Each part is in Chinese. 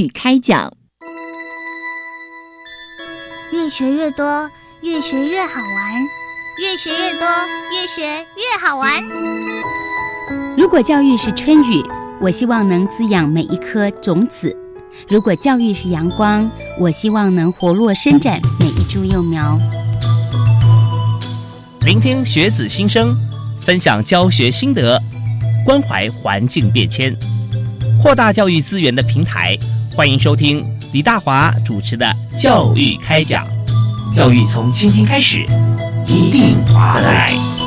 育开讲，越学越多，越学越好玩，越学越多，越学越好玩。如果教育是春雨，我希望能滋养每一颗种子；如果教育是阳光，我希望能活络伸展每一株幼苗。聆听学子心声，分享教学心得，关怀环境变迁，扩大教育资源的平台。欢迎收听李大华主持的《教育开讲》，教育从倾听开始，一定划得来。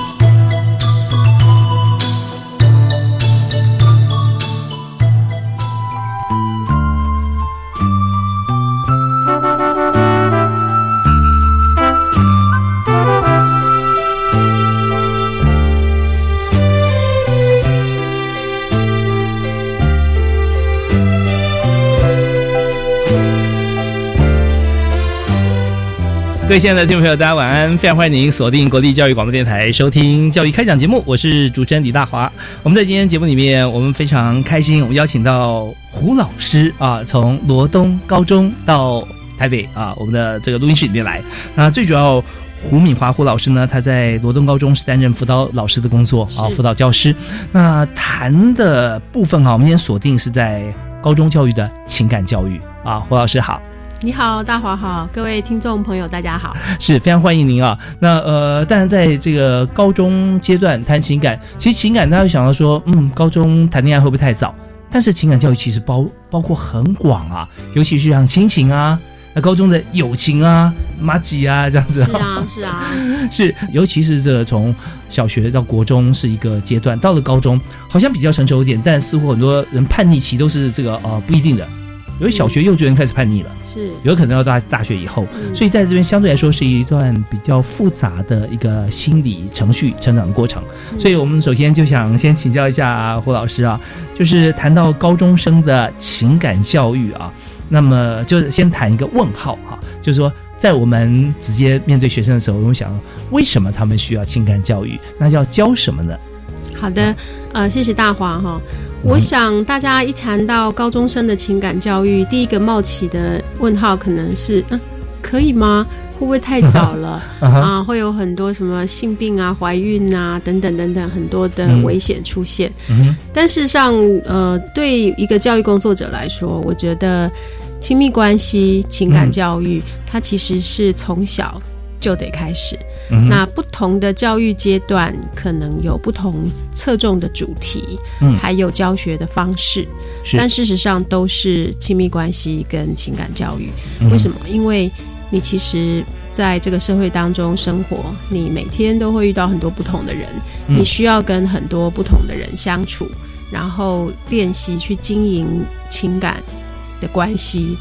各位亲爱的听众朋友，大家晚安！非常欢迎您锁定国立教育广播电台收听教育开讲节目，我是主持人李大华。我们在今天节目里面，我们非常开心，我们邀请到胡老师啊，从罗东高中到台北啊，我们的这个录音室里面来。那最主要，胡敏华胡老师呢，他在罗东高中是担任辅导老师的工作啊，辅导教师。那谈的部分啊，我们今天锁定是在高中教育的情感教育啊，胡老师好。你好，大华好，各位听众朋友，大家好，是非常欢迎您啊。那呃，当然在这个高中阶段谈情感，其实情感大家会想到说，嗯，高中谈恋爱会不会太早？但是情感教育其实包包括很广啊，尤其是像亲情啊，那高中的友情啊、妈吉啊这样子。是啊，是啊，是，尤其是这个从小学到国中是一个阶段，到了高中好像比较成熟一点，但似乎很多人叛逆期都是这个呃不一定的。因为小学、幼稚园开始叛逆了，是有可能要到大学以后，所以在这边相对来说是一段比较复杂的一个心理程序成长的过程。所以我们首先就想先请教一下胡老师啊，就是谈到高中生的情感教育啊，那么就先谈一个问号哈，就是说在我们直接面对学生的时候，我们想为什么他们需要情感教育？那要教什么呢？好的，呃，谢谢大华哈。我想大家一谈到高中生的情感教育，第一个冒起的问号可能是：嗯，可以吗？会不会太早了 啊？会有很多什么性病啊、怀孕啊等等等等很多的危险出现。但事实上，呃，对一个教育工作者来说，我觉得亲密关系、情感教育，它其实是从小就得开始。那不同的教育阶段可能有不同侧重的主题，嗯，还有教学的方式，但事实上都是亲密关系跟情感教育。为什么？因为你其实在这个社会当中生活，你每天都会遇到很多不同的人，你需要跟很多不同的人相处，然后练习去经营情感的关系。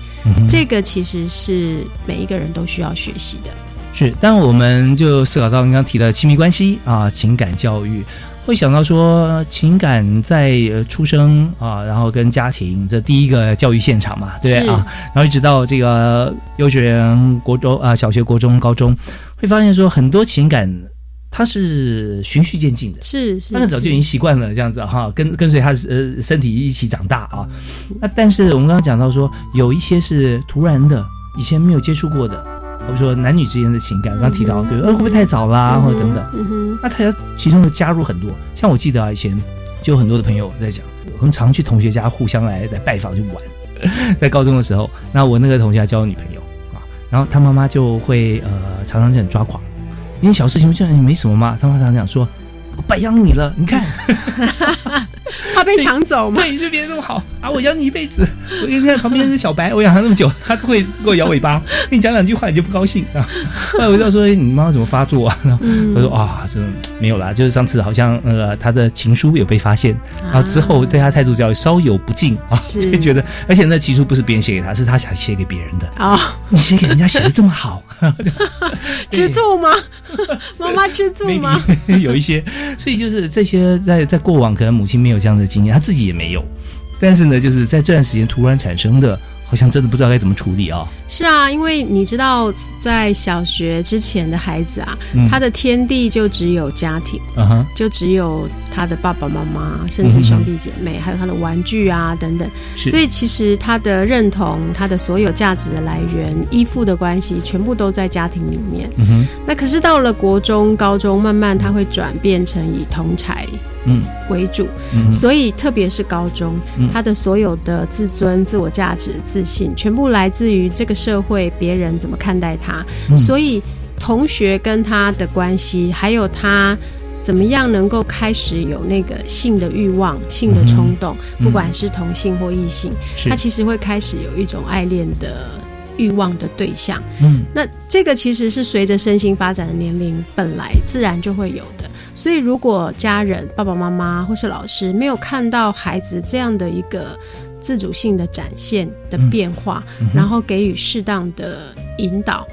这个其实是每一个人都需要学习的。是，但我们就思考到刚刚提的亲密关系啊，情感教育，会想到说情感在出生啊，然后跟家庭这第一个教育现场嘛，对啊，然后一直到这个幼稚园、国中啊、小学、国中、高中，会发现说很多情感它是循序渐进的，是是，他们早就已经习惯了这样子哈，跟跟随他呃身体一起长大啊。那但是我们刚刚讲到说，有一些是突然的，以前没有接触过的。比如说男女之间的情感，刚提到，就是呃会不会太早啦，或者等等。那他要其中的加入很多，像我记得啊，以前就有很多的朋友在讲，我们常去同学家互相来来拜访去玩。在高中的时候，那我那个同学交女朋友啊，然后他妈妈就会呃常常就很抓狂，因为小事情就也没什么嘛，他妈常常讲说，我白养你了，你看。怕被抢走吗？对，对别人那么好啊！我养你一辈子。我你看旁边是小白，我养他那么久，他都会给我摇尾巴。跟你讲两句话，你就不高兴啊？后来我就说：“你妈妈怎么发作啊？”他说：“啊，这没有啦，就是上次好像那个他的情书有被发现，然后之后对他态度较稍有不敬啊，就觉得，而且那情书不是别人写给他，是他想写给别人的啊。你写给人家写的这么好，吃醋吗？妈妈吃醋吗？有一些，所以就是这些，在在过往可能母亲没有这样的经验，她自己也没有。但是呢，就是在这段时间突然产生的，好像真的不知道该怎么处理啊。是啊，因为你知道，在小学之前的孩子啊，嗯。他的天地就只有家庭，嗯哼，就只有他的爸爸妈妈，甚至兄弟姐妹，还有他的玩具啊等等。所以其实他的认同、他的所有价值的来源、依附的关系，全部都在家庭里面。嗯哼，那可是到了国中、高中，慢慢他会转变成以同才嗯。为主，嗯，所以特别是高中嗯，他的所有的自尊、自我价值、自信，全部来自于这个社会别人怎么看待他。嗯所以同学跟他的关系，还有他。怎么样能够开始有那个性的欲望、性的冲动，嗯不管是同性或异性，是他其实会开始有一种爱恋的欲望的对象。嗯那这个其实是随着身心发展的年龄本来自然就会有的。所以，如果家人、爸爸妈妈或是老师没有看到孩子这样的一个自主性的展现的变化，然后给予适当的引导，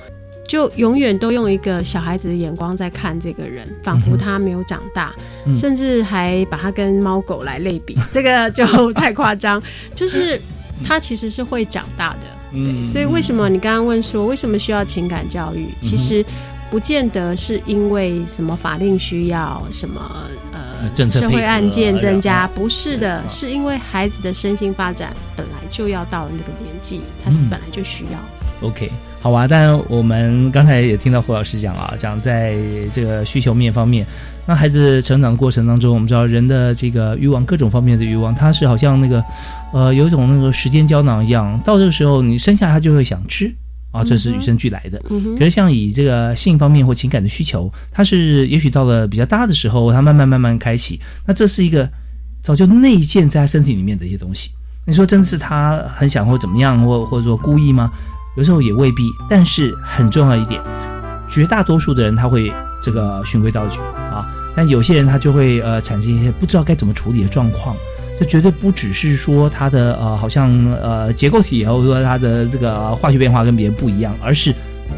就永远都用一个小孩子的眼光在看这个人，仿佛他没有长大，嗯甚至还把他跟猫狗来类比，这个就太夸张。就是他其实是会长大的。对，嗯所以为什么你刚刚问说为什么需要情感教育？其实不见得是因为什么法令需要，什么呃政策社会案件增加，不是的，嗯是因为孩子的身心发展本来就要到了那个年纪，他是嗯本来就需要。OK，好吧，当然我们刚才也听到胡老师讲啊，讲在这个需求面方面，那孩子成长的过程当中，我们知道人的这个欲望，各种方面的欲望，他是好像那个呃有一种那个时间胶囊一样，到这个时候你生下来他就会想吃啊，这是与生俱来的。可，是像以这个性方面或情感的需求，它是也许到了比较大的时候，它慢慢慢慢开启。那这是一个早就内建在他身体里面的一些东西。你说真的是他很想或怎么样，或或者说故意吗？有时候也未必。但是很重要一点，绝大多数的人他会这个循规蹈矩啊，但有些人他就会呃产生一些不知道该怎么处理的状况。这绝对不只是说他的呃好像呃结构体，或者说他的这个呃化学变化跟别人不一样，而是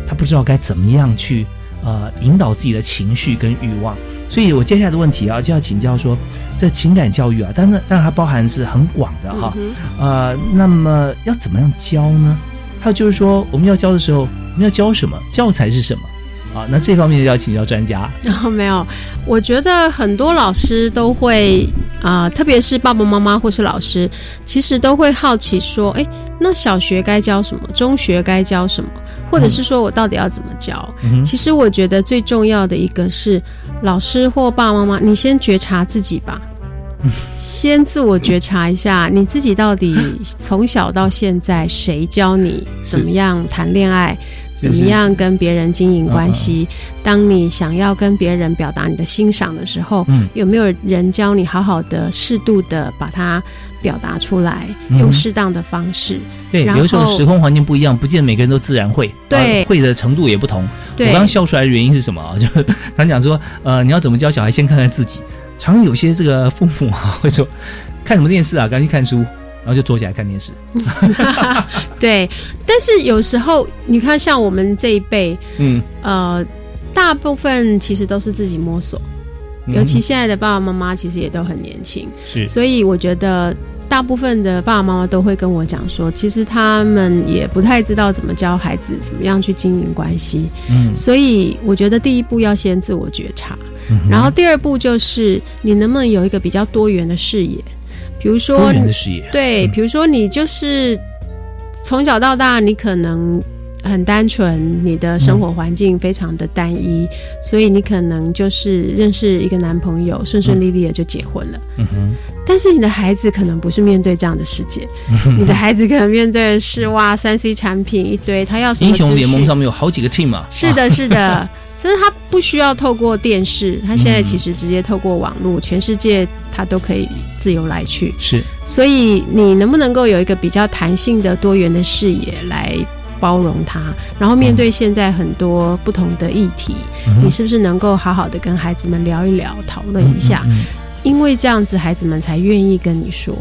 他不知道该怎么样去呃引导自己的情绪跟欲望。所以我接下来的问题啊，就要请教说，这情感教育啊，当然当然它包含是很广的哈、嗯呃，那么要怎么样教呢？还有就是说，我们要教的时候，我们要教什么？教材是什么？啊，那这方面要请教专家。然 后没有，我觉得很多老师都会啊、特别是爸爸妈妈或是老师，其实都会好奇说，哎，那小学该教什么？中学该教什么？或者是说我到底要怎么教？嗯其实我觉得最重要的一个是，老师或爸爸妈妈，你先觉察自己吧。先自我觉察一下，你自己到底从小到现在，谁教你怎么样谈恋爱，是怎么样跟别人经营关系？当你想要跟别人表达你的欣赏的时候，嗯有没有人教你好好的、适度的把它表达出来，嗯用适当的方式？对，有的时候时空环境不一样，不见得每个人都自然会，对啊会的程度也不同。我刚刚笑出来的原因是什么啊？就他讲说，呃，你要怎么教小孩，先看看自己。常有些这个父母啊，会说，看什么电视啊，赶紧看书，然后就坐起来看电视。对，但是有时候你看，像我们这一辈，嗯，呃，大部分其实都是自己摸索，嗯。尤其现在的爸爸妈妈其实也都很年轻，是。所以我觉得大部分的爸爸妈妈都会跟我讲说，其实他们也不太知道怎么教孩子怎么样去经营关系，嗯，所以我觉得第一步要先自我觉察，嗯然后第二步就是你能不能有一个比较多元的视野，比如说对，嗯。比如说你就是从小到大，你可能很单纯，你的生活环境非常的单一，所以你可能就是认识一个男朋友，顺顺利利的就结婚了。嗯哼，但是你的孩子可能不是面对这样的世界，你的孩子可能面对的是哇，三 C 产品一堆，他要什么英雄联盟上面有好几个 team 啊。是的，是的，所以他不需要透过电视，他现在嗯其实直接透过网络，全世界他都可以自由来去。是，所以你能不能够有一个比较弹性的多元的视野来包容他，然后面对现在很多不同的议题，嗯你是不是能够好好的跟孩子们聊一聊、讨论一下？嗯嗯嗯因为这样子，孩子们才愿意跟你说。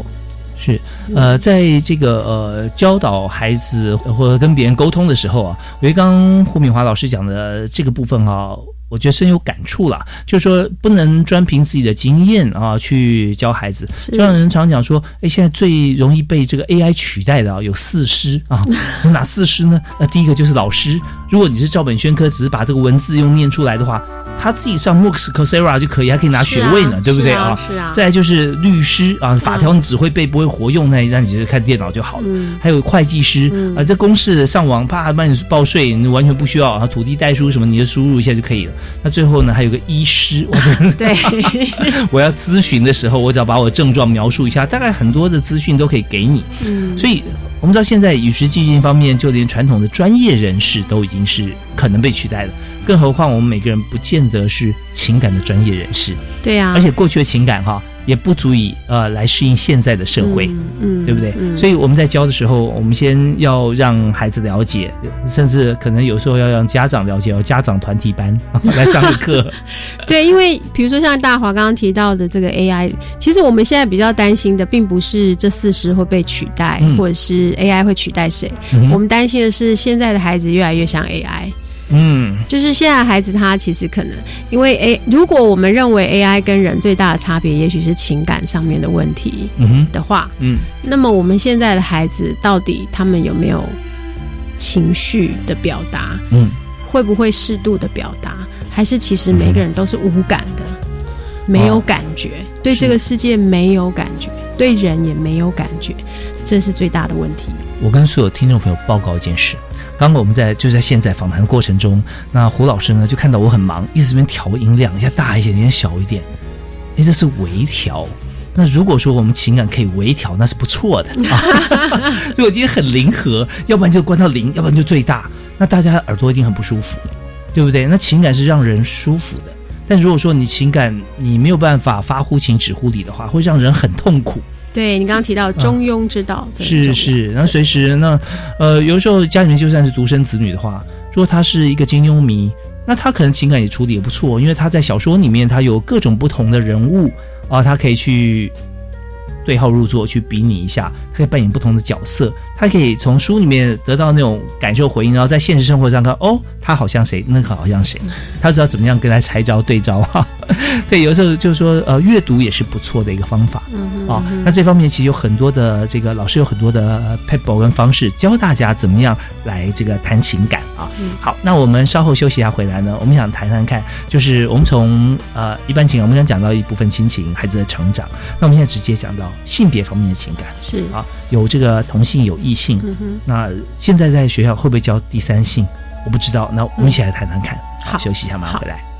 是，呃，在这个呃教导孩子或者跟别人沟通的时候啊，我觉得刚刚胡敏华老师讲的这个部分啊，我觉得深有感触了，就是说不能专凭自己的经验啊去教孩子。就像人常讲说，哎，现在最容易被这个 AI 取代的啊，有四师啊，有哪四师呢？呃，第一个就是老师，如果你是照本宣科，只是把这个文字用念出来的话，他自己上 MOOCs、Coursera 就可以，还可以拿学位呢，啊对不对？是啊是啊。再来就是律师啊，法条你只会背不会活用，那那你就看电脑就好了。嗯。还有会计师嗯。啊，这公式上网啪帮你报税，你完全不需要啊，土地代书什么，你就输入一下就可以了。那最后呢，还有个医师，我，真的对，我要咨询的时候，我只要把我的症状描述一下，大概很多的资讯都可以给你。嗯，所以我们知道现在与时俱进方面，就连传统的专业人士都已经是可能被取代了，更何况我们每个人不见得是情感的专业人士，对啊，而且过去的情感哈也不足以呃来适应现在的社会。嗯，嗯对不对？嗯所以我们在教的时候，我们先要让孩子了解，甚至可能有时候要让家长了解，有家长团体班 来上个课。对，因为比如说像大华刚刚提到的这个 AI，其实我们现在比较担心的，并不是这四十会被取代，嗯或者是 AI 会取代谁，嗯我们担心的是现在的孩子越来越像 AI。嗯就是现在孩子他其实可能因为 A，如果我们认为 AI 跟人最大的差别，也许是情感上面的问题的话，嗯那么我们现在的孩子到底他们有没有情绪的表达？嗯，会不会适度的表达？还是其实每个人都是无感的，没有感觉，对这个世界没有感觉，对人也没有感觉，这是最大的问题。我跟所有听众朋友报告一件事。刚刚我们在就在现在访谈的过程中，那胡老师呢就看到我很忙，一直这边调音量，一下大一点，一下小一点。哎，这是微调。那如果说我们情感可以微调，那是不错的啊。如果今天很灵和，要不然就关到零，要不然就最大，那大家耳朵一定很不舒服，对不对？那情感是让人舒服的，但如果说你情感你没有办法发乎情止乎礼的话，会让人很痛苦。对你刚刚提到中庸之道，是是，然后随时那呃，有时候家里面就算是独生子女的话，如果他是一个金庸迷，那他可能情感也处理也不错，因为他在小说里面他有各种不同的人物啊，他可以去对号入座，去比拟一下，可以扮演不同的角色，他可以从书里面得到那种感受回应，然后在现实生活上看，哦，他好像谁，那个好像谁，他知道怎么样跟他拆招对招哈。对，有时候就是说，呃，阅读也是不错的一个方法。嗯哼哦，那这方面其实有很多的这个老师有很多的 paper 跟方式教大家怎么样来这个谈情感啊。嗯好，那我们稍后休息一下回来呢，我们想谈谈看，就是我们从呃一般情感，我们想讲到一部分亲情、孩子的成长，那我们现在直接讲到性别方面的情感是，啊，有这个同性有异性，那现在在学校会不会教第三性？我不知道，那我们一起来谈谈看。好休息一下，马上回来。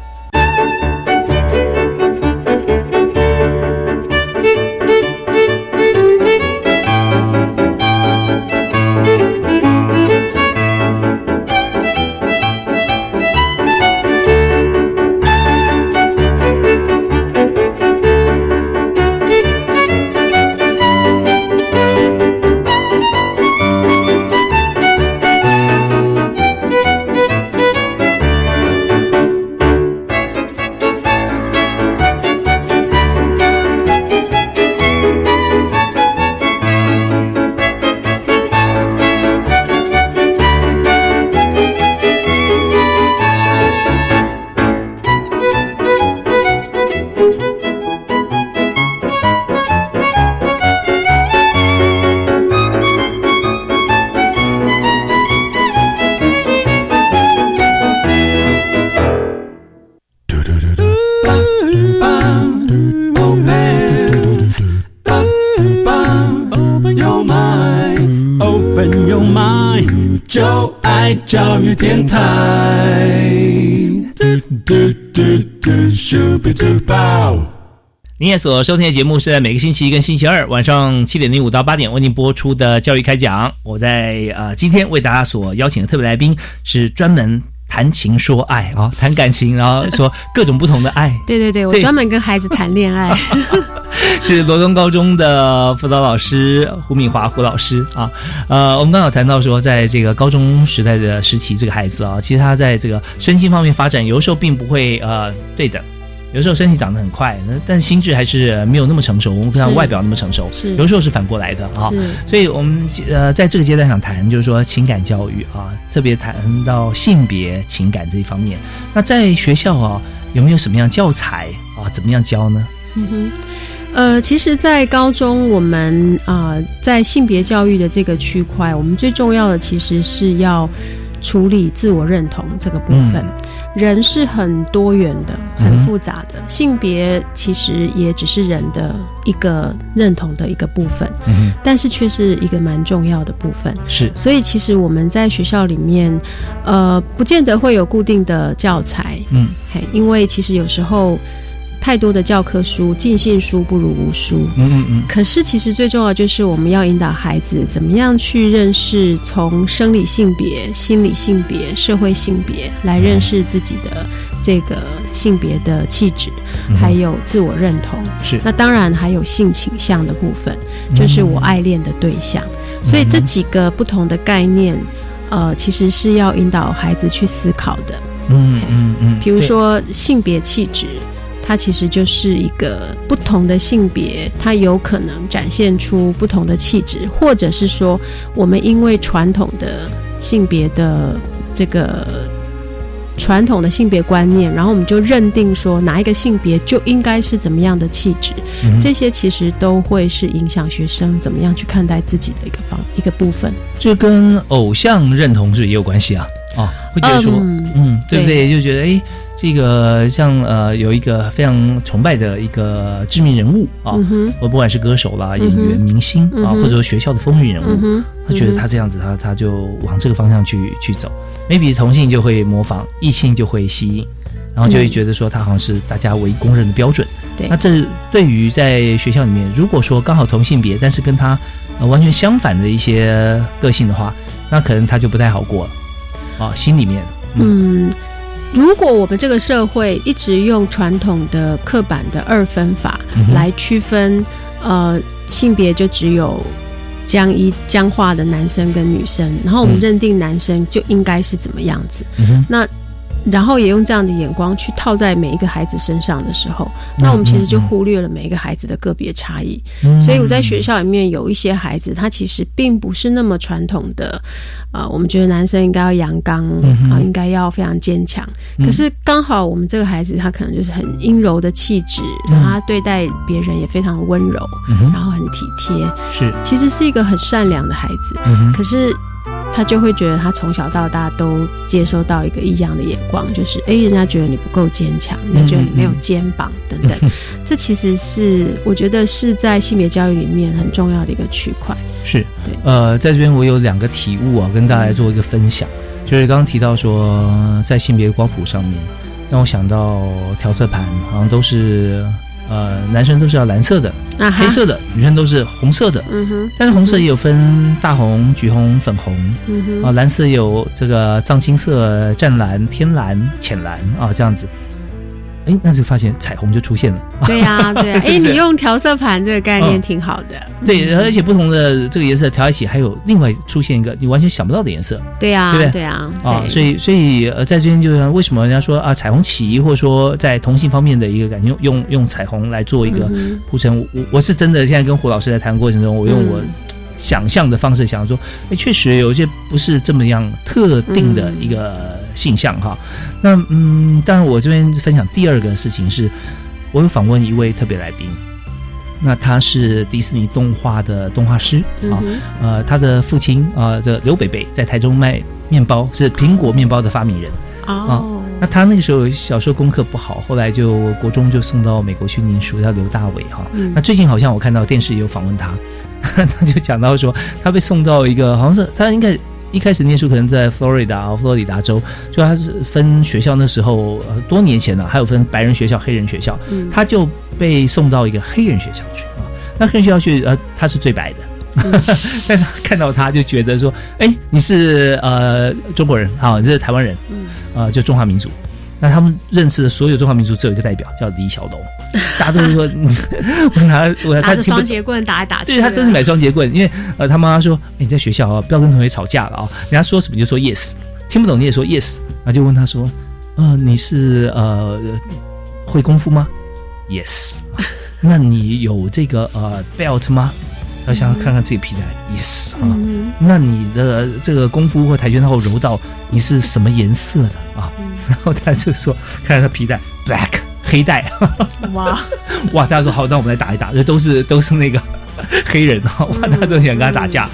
就爱教育电台。嘟嘟嘟嘟，Super Duper。您也所收听的节目是在每个星期一跟星期二晚上七点零五到八点为您播出的教育开讲。我在呃今天为大家所邀请的特别来宾是专门谈情说爱啊，谈感情，然后说各种不同的爱，对对对，我专门跟孩子谈恋爱。是罗东高中的辅导老师胡敏华胡老师啊。呃，我们刚刚有谈到说，在这个高中时代的时期，这个孩子啊，其实他在这个身心方面发展，有时候并不会呃对等。有时候身体长得很快，但心智还是没有那么成熟，不像外表那么成熟。是有时候是反过来的啊。是所以我们呃在这个阶段想谈，就是说情感教育啊，特别谈到性别情感这一方面。那在学校啊，有没有什么样教材啊？怎么样教呢？嗯哼，呃，其实，在高中我们啊、呃在性别教育的这个区块，我们最重要的其实是要处理自我认同这个部分。人是很多元的，很复杂的，性别其实也只是人的一个认同的一个部分，嗯但是却是一个蛮重要的部分。是。所以，其实我们在学校里面，呃，不见得会有固定的教材，嗯。嘿，因为其实有时候太多的教科书，尽信书不如无书。嗯嗯嗯可是，其实最重要就是我们要引导孩子怎么样去认识从生理性别、心理性别、社会性别来认识自己的这个性别的气质，嗯还有自我认同。是那当然还有性倾向的部分，就是我爱恋的对象。所以这几个不同的概念，呃，其实是要引导孩子去思考的。嗯嗯嗯，比如说性别气质，它其实就是一个不同的性别，它有可能展现出不同的气质，或者是说，我们因为传统的性别的这个传统的性别观念，然后我们就认定说哪一个性别就应该是怎么样的气质，嗯这些其实都会是影响学生怎么样去看待自己的一个方一个部分。这跟偶像认同是也有关系啊？哦，会觉得说，嗯嗯，对不对？就觉得哎，这个像呃有一个非常崇拜的一个知名人物啊，我不管是歌手啦、演员、明星啊，嗯或者说学校的风云人物，嗯，他觉得他这样子，他他就往这个方向去去走。maybe 同性就会模仿，异性就会吸引，然后就会觉得说他好像是大家唯一公认的标准。对那这对于在学校里面，如果说刚好同性别，但是跟他呃完全相反的一些个性的话，那可能他就不太好过了啊，心里面。嗯，如果我们这个社会一直用传统的刻板的二分法来区分，呃，性别就只有僵一僵化的男生跟女生，然后我们嗯。认定男生就应该是怎么样子，嗯，那然后也用这样的眼光去套在每一个孩子身上的时候，那我们其实就忽略了每一个孩子的个别差异。嗯。所以我在学校里面有一些孩子，他其实并不是那么传统的，呃，我们觉得男生应该要阳刚啊、应该要非常坚强。嗯。可是刚好我们这个孩子，他可能就是很阴柔的气质，嗯。然后他对待别人也非常温柔，然后很体贴，是，其实是一个很善良的孩子。可是他就会觉得他从小到大都接收到一个异样的眼光，就是诶，人家觉得你不够坚强，人家觉得你没有肩膀等等。这其实是我觉得是在性别教育里面很重要的一个区块。是，对呃，在这边我有两个体悟啊，跟大家来做一个分享。就是刚刚提到说，在性别光谱上面，让我想到调色盘好像都是呃，男生都是要蓝色的、啊黑，色的，女生都是红色的。嗯哼，但是红色也有分大红、橘红、粉红嗯哼，啊，蓝色有这个藏青色、湛蓝、天蓝、浅蓝啊，这样子。哎，那就发现彩虹就出现了。对呀、对 哎，你用调色盘这个概念嗯挺好的。对，而且不同的这个颜色调在一起，还有另外出现一个你完全想不到的颜色。对呀、对不对对呀、啊，对所以所以呃，在这边就是为什么人家说啊，彩虹旗，或者说在同性方面的一个感觉，用用用彩虹来做一个嗯铺陈。我我是真的现在跟胡老师在谈过程中，我用我嗯想象的方式想说，哎，确实有一些不是这么样特定的一个现象哈。那嗯，当然我这边分享第二个事情是，我有访问一位特别来宾。那他是迪士尼动画的动画师啊，嗯呃，他的父亲啊、呃，这刘北北在台中卖面包，是苹果面包的发明人。哦，那他那个时候小时候功课不好，后来就国中就送到美国去念书，叫刘大伟哈。嗯那最近好像我看到电视也有访问他，他就讲到说他被送到一个好像是他应该一开始念书可能在佛罗里达佛罗里达州，就他是分学校那时候呃多年前了、还有分白人学校、黑人学校，嗯他就被送到一个黑人学校去啊。那黑人学校去呃他是最白的。但是看到他就觉得说，哎，你是呃中国人，好，你是台湾人，嗯呃，就中华民族。那他们认识的所有中华民族只有一个代表叫李小龙，大家都是说，嗯 我拿我拿着双节棍打来打去。对他真是买双节棍，因为呃，他妈妈说，哎，你在学校啊，不要跟同学吵架了啊、人家说什么就说 yes，听不懂你也说 yes，然后就问他说，呃，你是呃会功夫吗？Yes。那你有这个呃 belt 吗？要想要看看自己皮带，yes 啊。嗯那你的这个功夫或跆拳道柔道，你是什么颜色的？啊？然后他就说，看看他皮带 black 黑带，哼，哇，哇，大家说好，那我们来打一打，这都是都是那个 黑人啊，哇，大家都想跟他打架，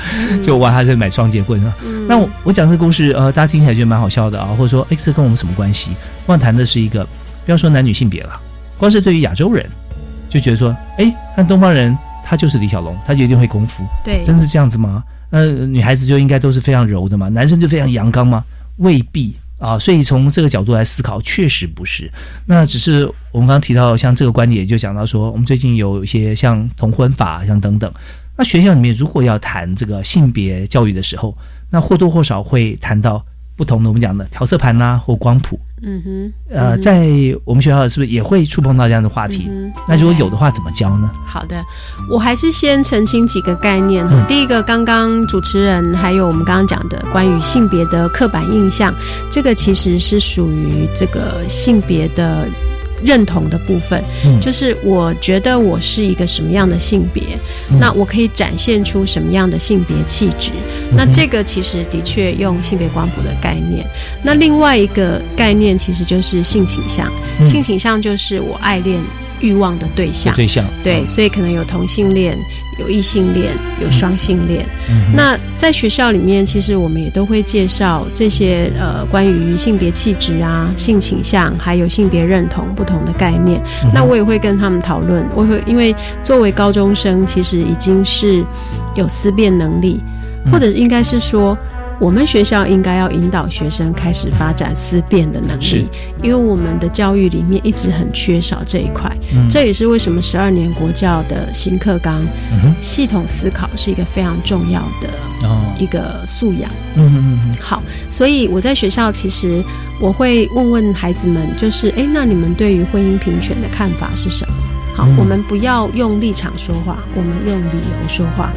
就哇，他在买双节棍啊。那我我讲这个故事，呃，大家听起来觉得蛮好笑的啊，或者说，哎，这跟我们什么关系？我谈的是一个，不要说男女性别了，光是对于亚洲人，就觉得说，哎，看东方人，他就是李小龙，他就一定会功夫，对，真是这样子吗？那、女孩子就应该都是非常柔的嘛，男生就非常阳刚吗？未必啊。所以从这个角度来思考，确实不是。那只是我们刚刚提到，像这个观点，就讲到说，我们最近有一些像同婚法，像等等。那学校里面如果要谈这个性别教育的时候，那或多或少会谈到不同的我们讲的调色盘呐、或光谱。嗯哼，呃，嗯在我们学校是不是也会触碰到这样的话题？嗯那如果有的话，怎么教呢？好的，我还是先澄清几个概念第一个，刚刚主持人还有我们刚刚讲的关于性别的刻板印象，这个其实是属于这个性别的。认同的部分，嗯。就是我觉得我是一个什么样的性别，嗯。那我可以展现出什么样的性别气质。那这个其实的确用性别光谱的概念。那另外一个概念其实就是性倾向，嗯。性倾向就是我爱恋欲望的对象。对象。对，所以可能有同性恋、有异性恋、有双性恋。嗯那在学校里面，其实我们也都会介绍这些呃关于性别气质啊、性倾向，还有性别认同不同的概念。嗯那我也会跟他们讨论，我会因为作为高中生，其实已经是有思辨能力，嗯或者应该是说。我们学校应该要引导学生开始发展思辨的能力，因为我们的教育里面一直很缺少这一块。嗯这也是为什么十二年国教的新课纲嗯系统思考是一个非常重要的哦一个素养。嗯嗯嗯好，所以我在学校其实我会问问孩子们，就是诶，那你们对于婚姻平权的看法是什么？好，嗯。我们不要用立场说话，我们用理由说话，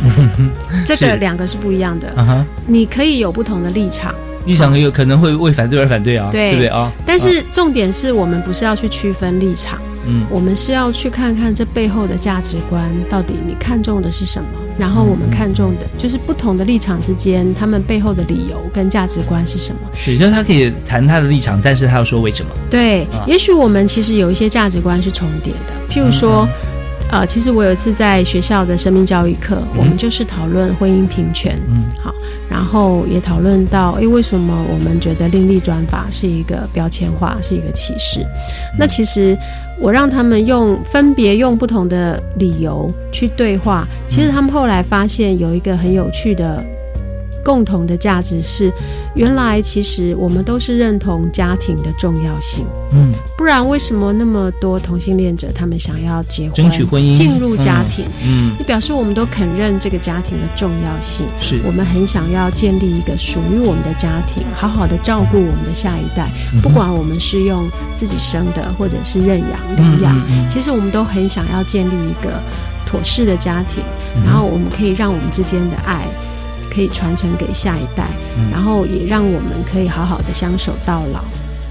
这个两个是不一样的。啊，你可以有不同的立场，立场有可能会为反对而反对啊，对。对不对？啊？但是重点是我们不是要去区分立场，嗯。我们是要去看看这背后的价值观到底你看重的是什么，然后我们看重的就是不同的立场之间，他们背后的理由跟价值观是什么。是，就是他可以谈他的立场，但是他要说为什么？对啊，也许我们其实有一些价值观是重叠的，譬如说。呃，其实我有一次在学校的生命教育课，我们就是讨论婚姻平权，嗯。好，然后也讨论到，诶，为什么我们觉得另立专法是一个标签化，是一个歧视？那其实我让他们用分别用不同的理由去对话，其实他们后来发现有一个很有趣的共同的价值是，原来其实我们都是认同家庭的重要性。嗯。不然为什么那么多同性恋者他们想要结婚、争取婚姻？进入家庭？嗯，你表示我们都肯认这个家庭的重要性，是。我们很想要建立一个属于我们的家庭，好好的照顾我们的下一代，嗯不管我们是用自己生的或者是认养、领养，其实我们都很想要建立一个妥适的家庭，嗯然后我们可以让我们之间的爱可以传承给下一代，嗯。然后也让我们可以好好的相守到老。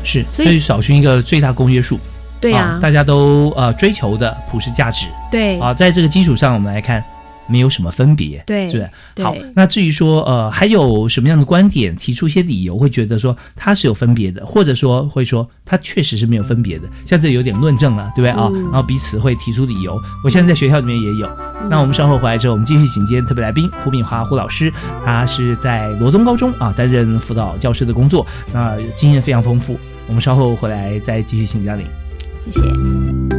是，所以所以找寻一个最大公约数，对啊，大家都呃追求的普世价值。对。啊，在这个基础上，我们来看没有什么分别，对是不是？对好，那至于说呃还有什么样的观点，提出一些理由，会觉得说它是有分别的，或者说会说它确实是没有分别的，像这有点论证了，对不对啊？嗯然后彼此会提出理由，我现在在学校里面也有。那我们稍后回来之后，我们继续请今天特别来宾胡敏华胡老师，他是在罗东高中啊担任辅导教师的工作，那经验非常丰富。我们稍后回来再继续请嘉玲。谢谢。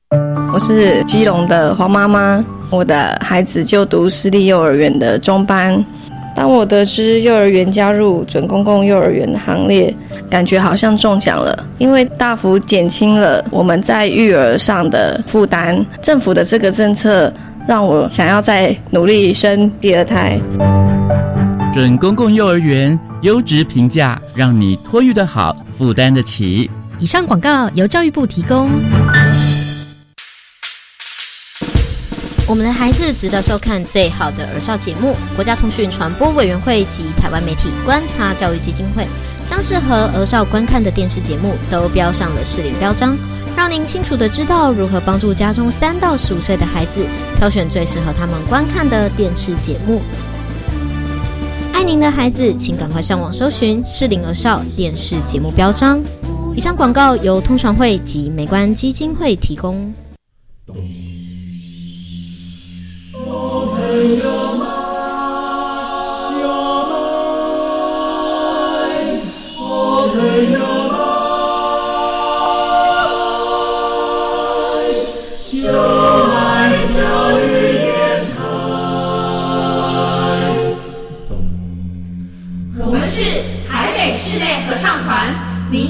我是基隆的黄妈妈，我的孩子就读私立幼儿园的中班。当我得知幼儿园加入准公共幼儿园的行列，感觉好像中奖了，因为大幅减轻了我们在育儿上的负担。政府的这个政策让我想要再努力生第二胎。准公共幼儿园优质评价，让你托育的好，负担得起。以上广告由教育部提供。我们的孩子值得收看最好的儿少节目。国家通讯传播委员会及台湾媒体观察教育基金会将适合儿少观看的电视节目都标上了适龄标章，让您清楚的知道如何帮助家中三到十五岁的孩子挑选最适合他们观看的电视节目。爱您的孩子，请赶快上网搜寻适龄儿少电视节目标章。以上广告由通传会及美观基金会提供。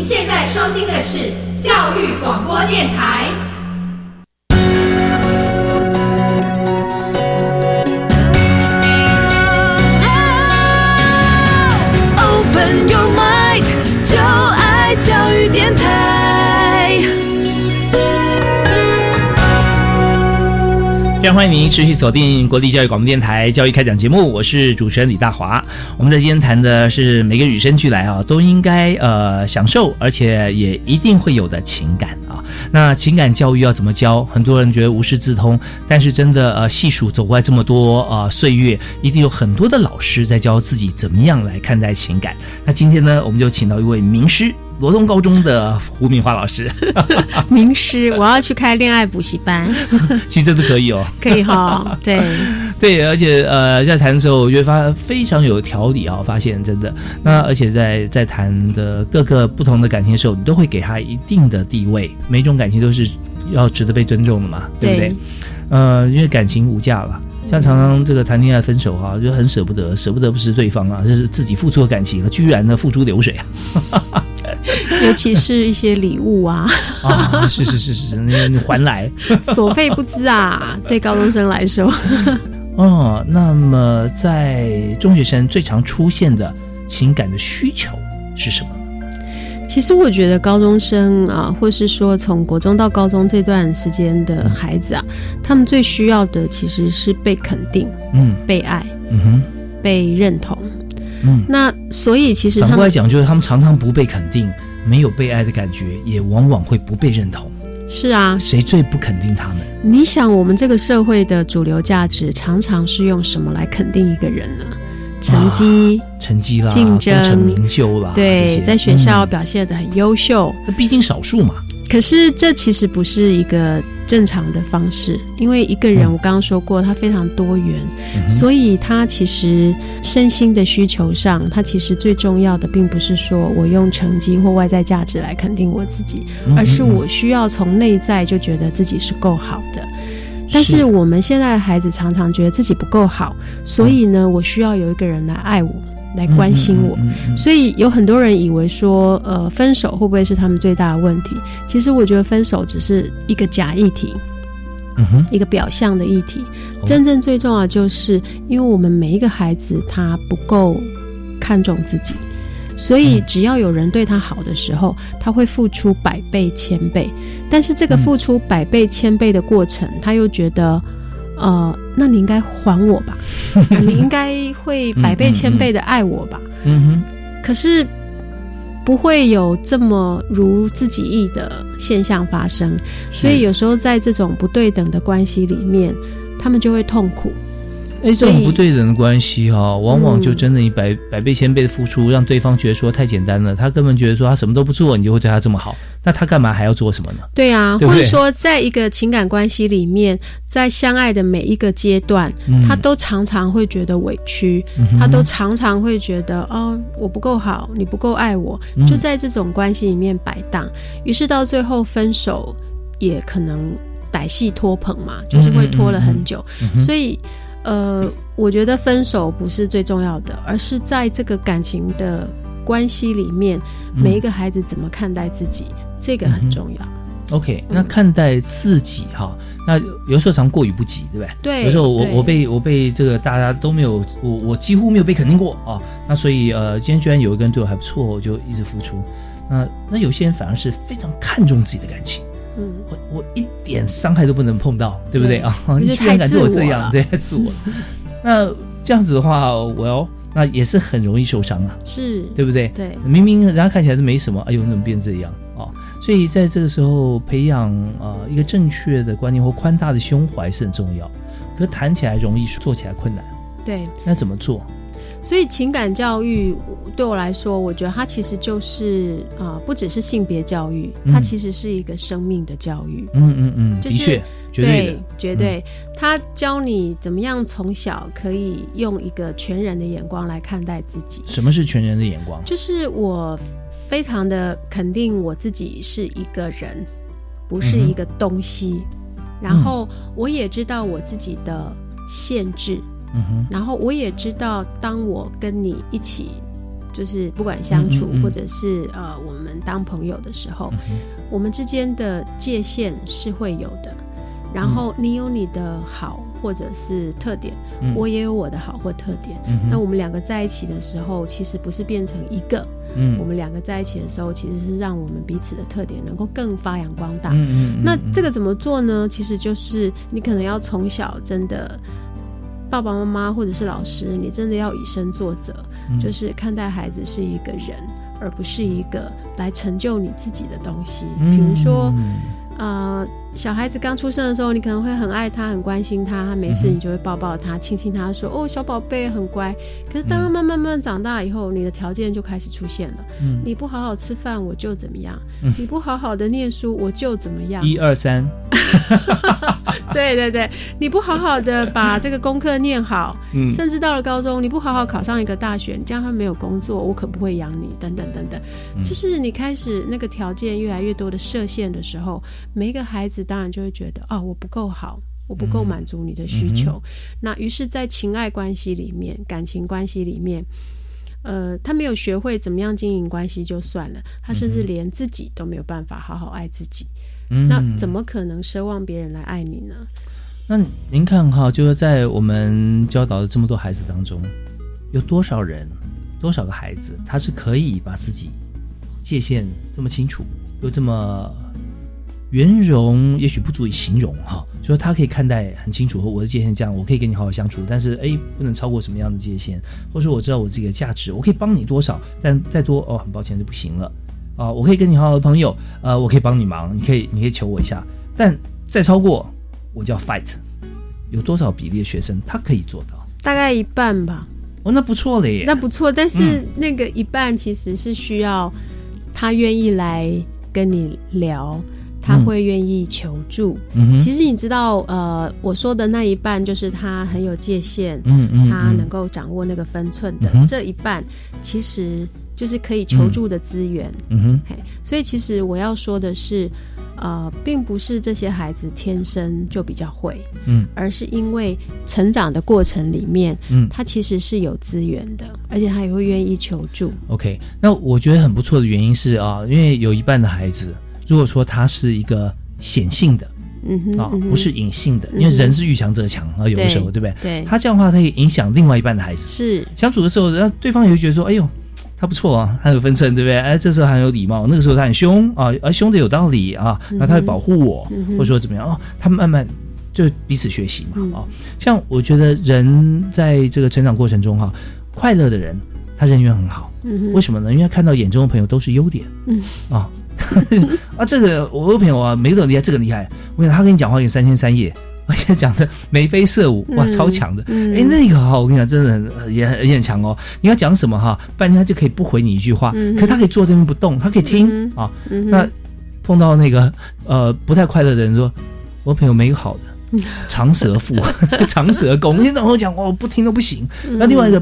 现在收听的是教育广播电台。欢迎您持续锁定国立教育广播电台教育开讲节目，我是主持人李大华。我们在今天谈的是每个与生俱来啊，都应该呃享受，而且也一定会有的情感啊。那情感教育要怎么教？很多人觉得无师自通，但是真的呃细数走过来这么多呃岁月，一定有很多的老师在教自己怎么样来看待情感。那今天呢，我们就请到一位名师。罗东高中的胡敏华老师，名师，我要去开恋爱补习班，其实真的可以哦，可以哈，对。对，而且呃，在谈的时候，我觉得发非常有条理啊，发现真的，那而且在在谈的各个不同的感情的时候，你都会给他一定的地位，每种感情都是要值得被尊重的嘛，对不对？呃，因为感情无价了。像常常这个谈恋爱分手哈、啊，就很舍不得，舍不得不是对方啊，这是自己付出的感情，居然呢付诸流水啊！尤其是一些礼物啊，啊，是是是是，你你还来，所费不赀啊，对高中生来说。哦，那么在中学生最常出现的情感的需求是什么呢？其实我觉得高中生啊，或是说从国中到高中这段时间的孩子啊，他们最需要的其实是被肯定，嗯，被爱，嗯哼，被认同，嗯。那所以其实他们反过来讲，就是他们常常不被肯定，没有被爱的感觉，也往往会不被认同。是啊，谁最不肯定他们？你想，我们这个社会的主流价值常常是用什么来肯定一个人呢？成绩、啊、成绩啦，竞争、成名就啦，对，在学校表现得很优秀，那、嗯、毕竟少数嘛。可是这其实不是一个正常的方式，因为一个人我刚刚说过，他非常多元，嗯、所以他其实身心的需求上，他其实最重要的并不是说我用成绩或外在价值来肯定我自己，嗯、而是我需要从内在就觉得自己是够好的。但是我们现在的孩子常常觉得自己不够好，所以呢，我需要有一个人来爱我，来关心我。嗯嗯嗯、所以有很多人以为说，呃，分手会不会是他们最大的问题？其实我觉得分手只是一个假议题，嗯哼，一个表象的议题。哦、真正最重要的就是，因为我们每一个孩子他不够看重自己。所以，只要有人对他好的时候，他会付出百倍、千倍。但是，这个付出百倍、千倍的过程，他又觉得，呃，那你应该还我吧？你应该会百倍、千倍的爱我吧？嗯哼。可是，不会有这么如自己意的现象发生。所以有时候在这种不对等的关系里面，他们就会痛苦。哎，这种不对。等的关系哈、往往就真的你百、百倍千倍的付出，让对方觉得说太简单了，他根本觉得说他什么都不做，你就会对他这么好，那他干嘛还要做什么呢？对啊，对对？或者说，在一个情感关系里面，在相爱的每一个阶段，嗯。他都常常会觉得委屈，嗯他都常常会觉得哦，我不够好，你不够爱我，嗯。就在这种关系里面摆荡，于是到最后分手也可能歹戏拖棚嘛，就是会拖了很久，嗯嗯嗯嗯。所以。呃，我觉得分手不是最重要的，而是在这个感情的关系里面，嗯每一个孩子怎么看待自己，这个很重要。OK，那看待自己哈，那有时候常过于不及，对不对？对有时候我我被我被这个大家都没有，我我几乎没有被肯定过啊。那所以呃，今天居然有一个人对我还不错，我就一直付出。那那有些人反而是非常看重自己的感情，嗯，我我一点伤害都不能碰到，对不对对啊？你居然敢对我这样，对，太自我了。那这样子的话，我要那也是很容易受伤啊。是，对不对？对明明人家看起来是没什么，哎呦，你怎么变这样啊、哦？所以在这个时候培养啊、呃一个正确的观念或宽大的胸怀是很重要。可是谈起来容易，做起来困难，对，那怎么做？所以情感教育对我来说，我觉得它其实就是啊、呃不只是性别教育，嗯它其实是一个生命的教育。嗯嗯嗯，就是的确，绝对的，绝对。他教你怎么样从小可以用一个全人的眼光来看待自己。什么是全人的眼光？就是我非常的肯定我自己是一个人，不是一个东西。然后我也知道我自己的限制，然后我也知道，当我跟你一起，就是不管相处，嗯嗯嗯或者是呃我们当朋友的时候，我们之间的界限是会有的。然后你有你的好或者是特点，嗯我也有我的好或特点。那我们两个在一起的时候，其实不是变成一个，嗯我们两个在一起的时候，其实是让我们彼此的特点能够更发扬光大。嗯嗯嗯那嗯这个怎么做呢？其实就是你可能要从小真的。爸爸妈妈或者是老师，你真的要以身作则，嗯就是看待孩子是一个人，而不是一个来成就你自己的东西。嗯比如说，呃，小孩子刚出生的时候，你可能会很爱他，很关心他，他没事你就会抱抱他，亲亲他说：“哦，小宝贝很乖。”可是当他慢慢慢慢长大以后，你的条件就开始出现了。嗯你不好好吃饭，我就怎么样；嗯你不好好的念书，我就怎么样。一二三，对对对，你不好好的把这个功课念好，嗯。甚至到了高中，你不好好考上一个大学，你这样他没有工作，我可不会养你，等等等等。嗯。就是你开始那个条件越来越多的设限的时候，每一个孩子当然就会觉得啊、我不够好。我不够满足你的需求，嗯那于是，在情爱关系里面、感情关系里面，呃，他没有学会怎么样经营关系就算了，他甚至连自己都没有办法好好爱自己，嗯那怎么可能奢望别人来爱你呢？那您看哈，就是在我们教导的这么多孩子当中，有多少人、多少个孩子，他是可以把自己界限这么清楚，又这么圆融，也许不足以形容哈，就说他可以看待很清楚，我的界限这样，我可以跟你好好相处，但是哎，不能超过什么样的界限，或者说我知道我自己的价值，我可以帮你多少，但再多哦，很抱歉就不行了。啊、我可以跟你好好的朋友，呃，我可以帮你忙，你可以，你可以求我一下，但再超过，我就要 fight。有多少比例的学生他可以做到？大概一半吧。哦，那不错了耶。那不错，但是嗯那个一半其实是需要他愿意来跟你聊，他嗯会愿意求助。嗯其实你知道，呃，我说的那一半就是他很有界限，嗯嗯嗯。他能够掌握那个分寸的、嗯这一半，其实就是可以求助的资源。嗯哼。嘿，所以其实我要说的是，呃，并不是这些孩子天生就比较会，嗯。而是因为成长的过程里面，嗯。他其实是有资源的，而且他也会愿意求助。OK，那我觉得很不错的原因是啊，因为有一半的孩子，如果说他是一个显性的。嗯哼，啊、不是隐性的，嗯因为人是遇强则强啊，有的时候，对不对？对他这样的话，他也影响另外一半的孩子。是相处的时候，然后对方也会觉得说：“哎呦，他不错啊，他有分寸，对不对？哎，这时候他很有礼貌，那个时候他很凶啊，而凶的有道理啊，那他会保护我，嗯或者说怎么样哦，他慢慢就彼此学习嘛嗯啊、像我觉得人在这个成长过程中哈、快乐的人，他人缘很好。嗯为什么呢？因为他看到眼中的朋友都是优点嗯啊 啊！这个我有朋友啊，每个都厉害，这个厉害。我跟你讲他跟你讲话可以三天三夜，而且讲的眉飞色舞，哇，嗯超强的。嗯哎，那个哈，我跟你讲，真的很呃也很也很强哦。你要讲什么哈，半天他就可以不回你一句话，可他可以坐这边不动，他可以听、啊。那碰到那个呃不太快乐的人说，我朋友没有好的。长舌妇、长舌公，你等我讲，我不听都不行。嗯那另外一个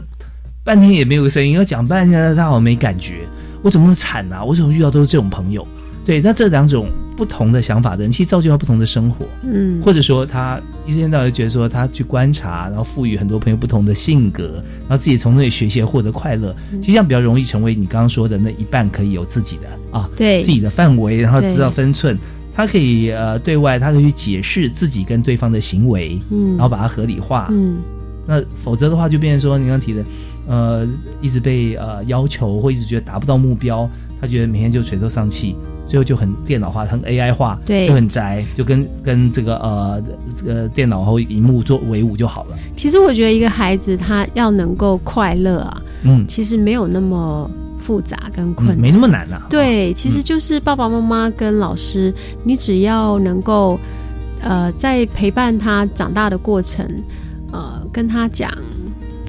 半天也没有个声音，要讲半天他好像没感觉，我怎么那么惨啊？我怎么遇到都是这种朋友？对，那这两种不同的想法的人，其实造就他不同的生活。嗯或者说他一天到晚觉得说他去观察，然后赋予很多朋友不同的性格，然后自己从那里学习获得快乐，实这样比较容易成为你刚刚说的那一半可以有自己的啊，对自己的范围，然后知道分寸。他可以呃对外，他可以去解释自己跟对方的行为，嗯然后把它合理化。嗯那否则的话，就变成说你刚提的，呃，一直被呃要求，或一直觉得达不到目标，他觉得每天就垂头丧气，最后就很电脑化、很 AI 化，对。就很宅，就跟跟这个呃这个电脑和荧幕做为伍就好了。其实我觉得一个孩子他要能够快乐啊，嗯。其实没有那么复杂跟困难，嗯，没那么难呐、对，其实就是爸爸妈妈跟老师，你只要能够，呃，在陪伴他长大的过程，呃，跟他讲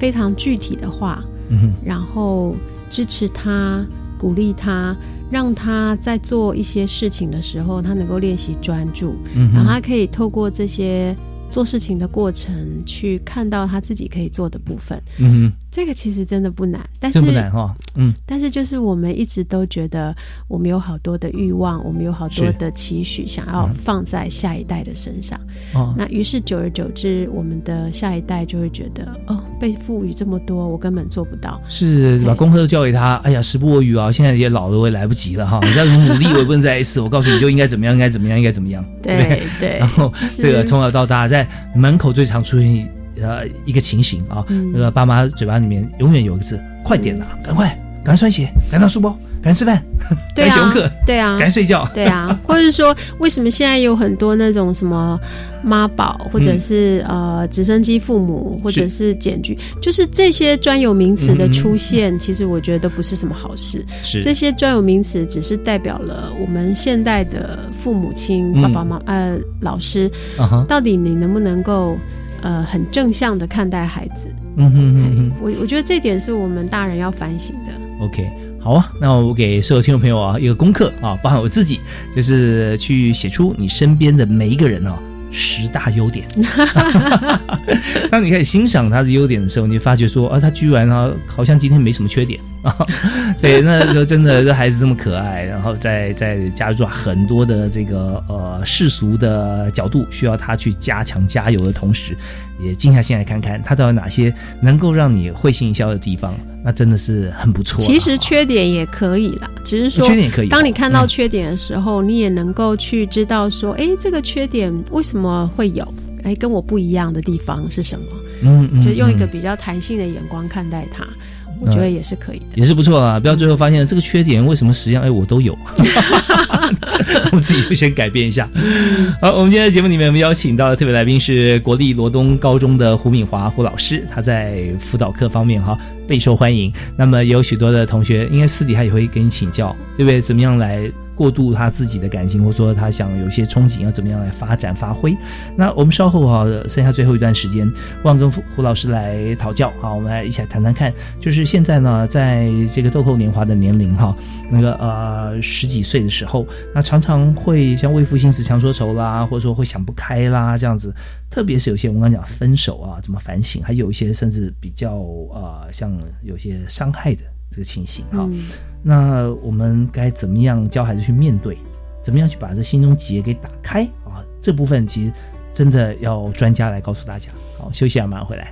非常具体的话，嗯然后支持他、鼓励他，让他在做一些事情的时候，他能够练习专注，嗯然后他可以透过这些做事情的过程，去看到他自己可以做的部分。嗯这个其实真的不难，但，是真不难哈，嗯，但是就是我们一直都觉得我们有好多的欲望，我们有好多的期许，想要嗯放在下一代的身上。哦那于是久而久之，我们的下一代就会觉得，哦，被赋予这么多，我根本做不到。是把功课都交给他，哎呀，时不我与啊，现在也老了，我也来不及了哈。你要努力，我也不能再一次。我告诉你，就应该怎么样，应该怎么样，应该怎么样，对不对？对然后就是这个从小到大，在门口最常出现呃一个情形啊，嗯。那个爸妈嘴巴里面永远有一个字：快点呐，赶快，赶快穿鞋，赶快拿书包，赶快吃饭，对 啊对啊，赶快睡觉，对啊，或者是说，为什么现在有很多那种什么妈宝，或者是、呃直升机父母，或者是检举，就是这些专有名词的出现，其实我觉得都不是什么好事。是。这些专有名词只是代表了我们现代的父母亲、嗯。爸爸妈呃老师，到底你能不能够呃很正向的看待孩子？嗯哼嗯哼。我我觉得这点是我们大人要反省的。OK，好啊，那我给所有听众朋友啊一个功课啊，包含我自己，就是去写出你身边的每一个人啊十大优点。当你开始欣赏他的优点的时候，你就发觉说啊，他居然啊好像今天没什么缺点啊。对，那就真的这孩子这么可爱，然后再再加入很多的这个呃世俗的角度，需要他去加强加油的同时，也静下心来看看他到底有哪些能够让你会心一笑的地方，那真的是很不错啊。其实缺点也可以啦，只是说缺点也可以当你看到嗯缺点的时候，你也能够去知道说，哎，这个缺点为什么会有？哎，跟我不一样的地方是什么？嗯嗯就用一个嗯比较弹性的眼光看待它，我觉得也是可以的。也是不错啊，不要最后发现这个缺点为什么实际上哎我都有，我自己就先改变一下。好，我们今天的节目里面，我们邀请到的特别来宾是国立罗东高中的胡敏华胡老师，他在辅导课方面哈备受欢迎。那么也有许多的同学，应该私底下也会跟你请教，对不对？怎么样来过渡他自己的感情，或者说他想有些憧憬，要怎么样来发展发挥？那我们稍后哈，剩下最后一段时间，望跟胡胡老师来讨教啊，我们来一起来谈谈看，就是现在呢，在这个豆蔻年华的年龄哈，那个呃十几岁的时候，那常常会像为赋新词强说愁啦，或者说会想不开啦这样子，特别是有些我们刚刚讲分手啊，怎么反省，还有一些甚至比较呃像有些伤害的这个情形哈。嗯那我们该怎么样教孩子去面对？怎么样去把这心中结给打开啊？这部分其实真的要专家来告诉大家。好，休息一下，马上回来。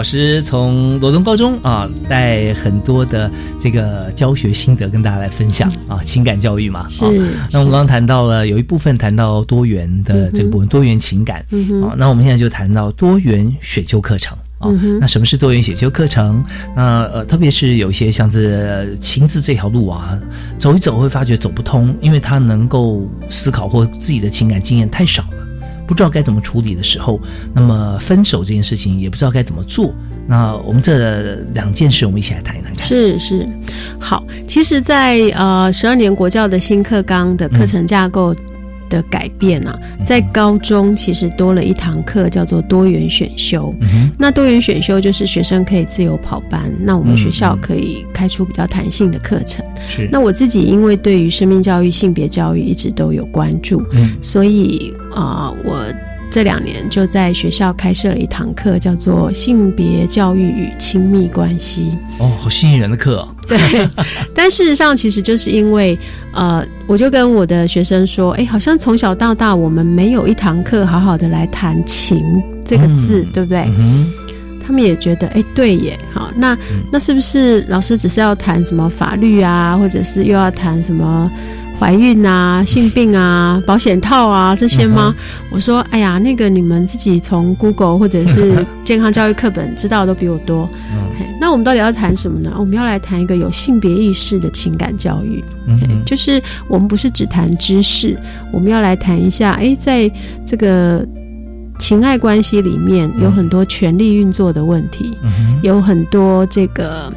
老师从罗东高中啊带很多的这个教学心得跟大家来分享啊，情感教育嘛。是啊那我们刚刚谈到了有一部分谈到多元的这个部分，多元情感。嗯哼啊，那我们现在就谈到多元选修课程。啊那什么是多元选修课程？那呃，特别是有一些像是情字这条路啊，走一走会发觉走不通，因为他能够思考或自己的情感经验太少了。不知道该怎么处理的时候，那么分手这件事情也不知道该怎么做。那我们这两件事，我们一起来谈一谈看。是是，好，其实在，呃十二年国教的新课纲的课程架构的改变啊，在高中其实多了一堂课叫做多元选修。嗯那多元选修就是学生可以自由跑班，那我们学校可以开出比较弹性的课程。是那我自己因为对于生命教育、性别教育一直都有关注，嗯所以啊、我这两年就在学校开设了一堂课，叫做性别教育与亲密关系。哦，好吸引人的课哦。对，但事实上其实就是因为，呃，我就跟我的学生说，哎，好像从小到大我们没有一堂课好好的来谈情这个字，对不对？嗯他们也觉得，哎，对耶，好，那、那是不是老师只是要谈什么法律啊，或者是又要谈什么怀孕啊、性病啊、保险套啊这些吗？我说，哎呀，那个你们自己从 Google 或者是 健康教育课本知道的都比我多。嘿那我们到底要谈什么呢？我们要来谈一个有性别意识的情感教育。嗯就是我们不是只谈知识，我们要来谈一下，哎，在这个情爱关系里面有很多权力运作的问题，嗯有很多这个。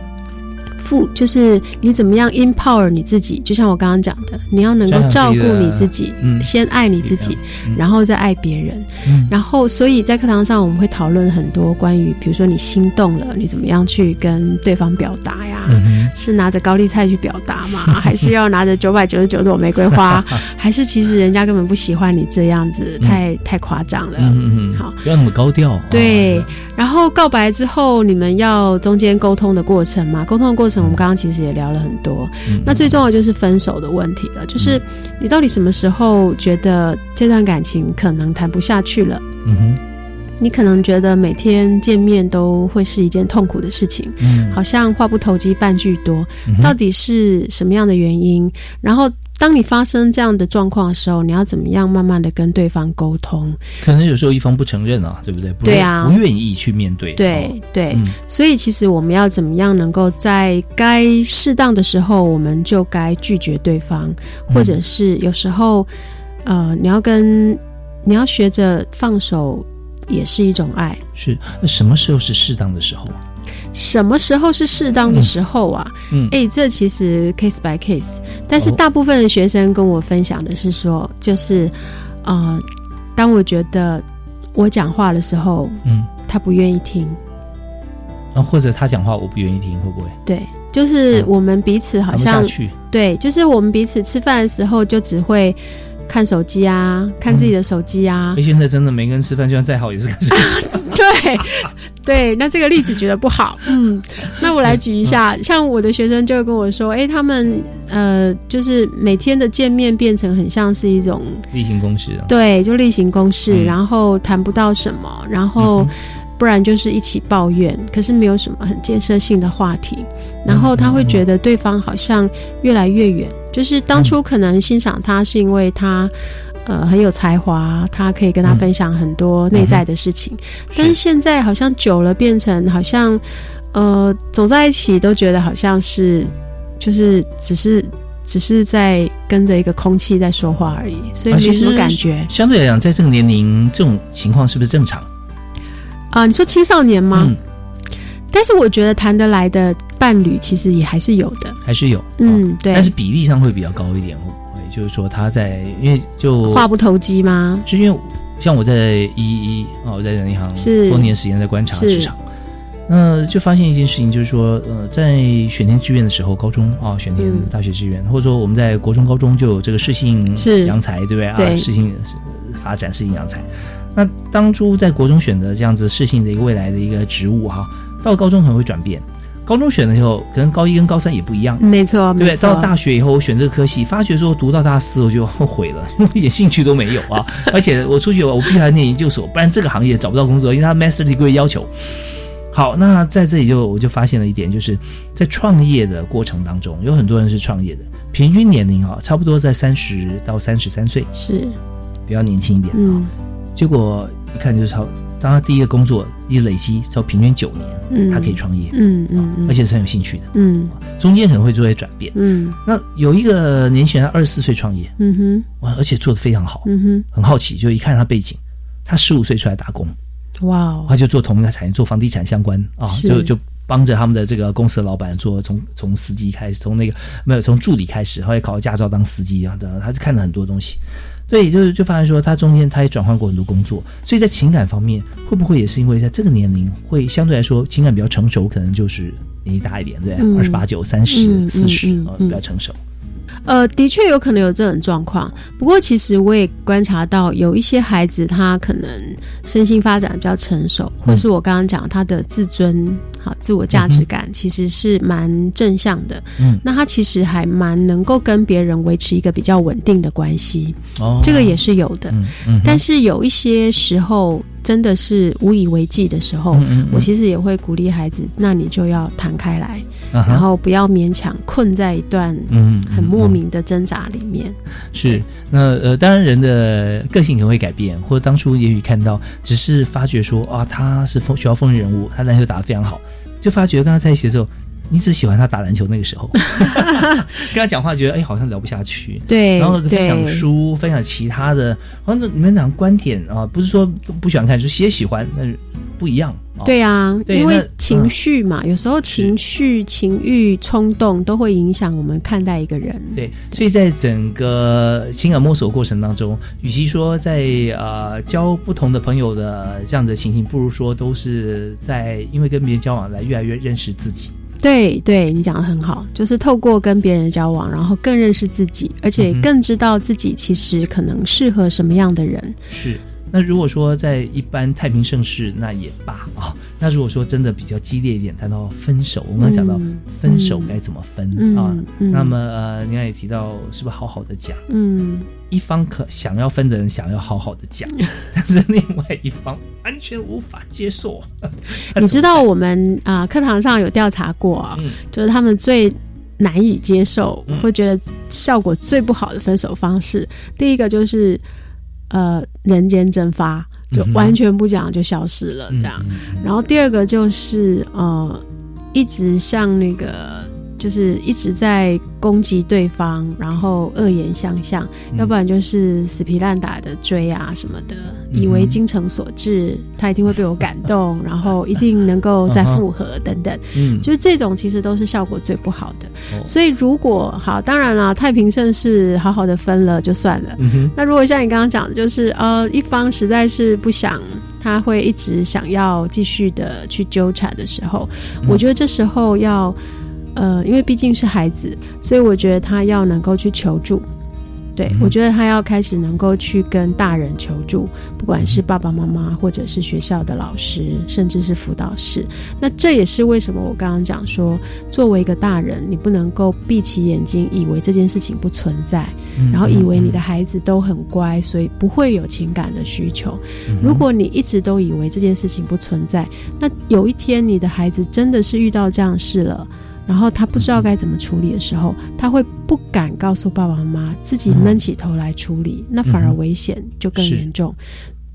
负就是你怎么样 empower 你自己，就像我刚刚讲的，你要能够照顾你自己，嗯先爱你自己，然后再爱别人。嗯然后，所以在课堂上我们会讨论很多关于，比如说你心动了，你怎么样去跟对方表达呀？嗯是拿着高丽菜去表达吗？还是要拿着九百九十九朵玫瑰花？还是其实人家根本不喜欢你这样子，太太夸张了。嗯嗯嗯，好，不要那么高调。对，然后告白之后，你们要中间沟通的过程嘛？沟通的过程，我们刚刚其实也聊了很多。嗯那最重要就是分手的问题了，就是你到底什么时候觉得这段感情可能谈不下去了？嗯哼，你可能觉得每天见面都会是一件痛苦的事情，嗯好像话不投机半句多，嗯到底是什么样的原因？然后。当你发生这样的状况的时候，你要怎么样慢慢的跟对方沟通？可能有时候一方不承认啊，对不对？不对啊不愿意去面对。对哦对、嗯所以其实我们要怎么样能够在该适当的时候，我们就该拒绝对方，嗯或者是有时候，呃，你要跟你要学着放手，也是一种爱。是那什么时候是适当的时候？什么时候是适当的时候啊？嗯。哎、这其实 case by case，但是大部分的学生跟我分享的是说，就是，呃，当我觉得我讲话的时候，嗯，他不愿意听，啊，或者他讲话我不愿意听，会不会？对，就是我们彼此好像对，就是我们彼此吃饭的时候就只会看手机啊，看自己的手机啊。哎，，现在真的每个人吃饭，就算再好也是看手机。对对，那这个例子举的不好，嗯，那我来举一下，像我的学生就会跟我说，哎，他们呃，就是每天的见面变成很像是一种例行公事啊。对，就例行公事，嗯。然后谈不到什么，然后不然就是一起抱怨，可是没有什么很建设性的话题，然后他会觉得对方好像越来越远，就是当初可能欣赏他是因为他。呃，很有才华，他可以跟他分享很多内在的事情，但是现在好像久了变成好像，呃，走在一起都觉得好像是，就是只是只是在跟着一个空气在说话而已，所以啊没什么感觉。相对来讲，在这个年龄，这种情况是不是正常？啊，你说青少年吗？嗯但是我觉得谈得来的伴侣其实也还是有的。还是有，嗯，对。但是比例上会比较高一点，会不会？就是说他在，因为就话不投机吗？是因为像我在一一啊，我在人银行是多年时间在观察是市场，那就发现一件事情，就是说，呃，在选填志愿的时候，高中啊选填嗯大学志愿，或者说我们在国中、高中就有这个适性是扬才，对不对啊？对适性发展适性扬才。那当初在国中选择这样子适性的一个未来的一个职务哈，到高中可能会转变。高中选了以后，可能高一跟高三也不一样，没错，对到大学以后，我选这个科系，发觉说读到大四我就后悔了，因为一点兴趣都没有啊。而且我出去我必须要念研究所，不然这个行业找不到工作，因为他 master degree 要求。好，那在这里就我就发现了一点，就是在创业的过程当中，有很多人是创业的，平均年龄啊，差不多在三十到三十三岁，是比较年轻一点。嗯结果一看就是超，当他第一个工作一累积超平均九年，嗯。他可以创业，嗯嗯嗯。而且是很有兴趣的。嗯。中间可能会做一些转变。嗯。那有一个年轻人，他二十四岁创业，嗯哼。哇，而且做得非常好，嗯哼，很好奇，就一看他背景，他十五岁出来打工，哇哦，他就做同一个产业，做房地产相关啊，就就帮着他们的这个公司的老板做从从司机开始，从那个没有从助理开始，后来考了驾照当司机啊，对，他就看了很多东西。对，就是就发现说，他中间他也转换过很多工作，所以在情感方面，会不会也是因为在这个年龄会相对来说情感比较成熟，可能就是年纪大一点，对二十八九、三十、嗯四十比较成熟。呃，的确有可能有这种状况。不过，其实我也观察到，有一些孩子他可能身心发展比较成熟，或是我刚刚讲他的自尊、好自我价值感其实是蛮正向的。嗯那他其实还蛮能够跟别人维持一个比较稳定的关系。哦这个也是有的。嗯嗯但是有一些时候真的是无以为继的时候，嗯嗯嗯。我其实也会鼓励孩子，那你就要弹开来，啊然后不要勉强困在一段很莫名的挣扎里面。是，那呃，当然人的个性可能会改变，或者当初也许看到，只是发觉说啊，他是风学校风云人物，他篮球打得非常好，就发觉跟他在一起的时候，你只喜欢他打篮球那个时候，跟他讲话觉得哎好像聊不下去，对然后分享对书，分享其他的，然后你们俩观点啊，不是说不喜欢看书，也喜欢，但是不一样。哦对啊，对因为情绪嘛，有时候情绪、情欲、冲动都会影响我们看待一个人。对，所以在整个情感摸索过程当中，与其说在呃交不同的朋友的这样子的情形，不如说都是在因为跟别人交往来越来越认识自己。对，对你讲的很好，就是透过跟别人交往，然后更认识自己，而且更知道自己其实可能适合什么样的人。是。那如果说在一般太平盛世，那也罢啊。那如果说真的比较激烈一点，谈到分手，我们刚刚讲到嗯分手该怎么分、嗯啊？嗯那么呃，您刚也提到，是不是好好的讲？嗯，一方可想要分的人想要好好的讲，但是另外一方完全无法接受。你知道我们啊、课堂上有调查过啊，嗯就是他们最难以接受，会觉得效果最不好的分手方式，第一个就是呃人间蒸发，就完全不讲就消失了嗯这样。然后第二个就是呃一直像那个。就是一直在攻击对方，然后恶言相向，嗯要不然就是死皮烂打的追啊什么的，嗯以为精诚所至，他一定会被我感动，然后一定能够再复合等等。嗯就是这种其实都是效果最不好的。哦所以如果好，当然了，太平盛世好好的分了就算了。那如果像你刚刚讲的，就是呃，一方实在是不想，他会一直想要继续的去纠缠的时候，嗯我觉得这时候要呃，因为毕竟是孩子，所以我觉得他要能够去求助。对，嗯我觉得他要开始能够去跟大人求助，不管嗯是爸爸妈妈，或者是学校的老师，甚至是辅导室。那这也是为什么我刚刚讲说，作为一个大人，你不能够闭起眼睛，以为这件事情不存在，嗯然后以为你的孩子都很乖，所以不会有情感的需求。嗯如果你一直都以为这件事情不存在，那有一天你的孩子真的是遇到这样的事了。然后他不知道该怎么处理的时候，他会不敢告诉爸爸妈妈，自己闷起头来处理，那反而危险就更是严重。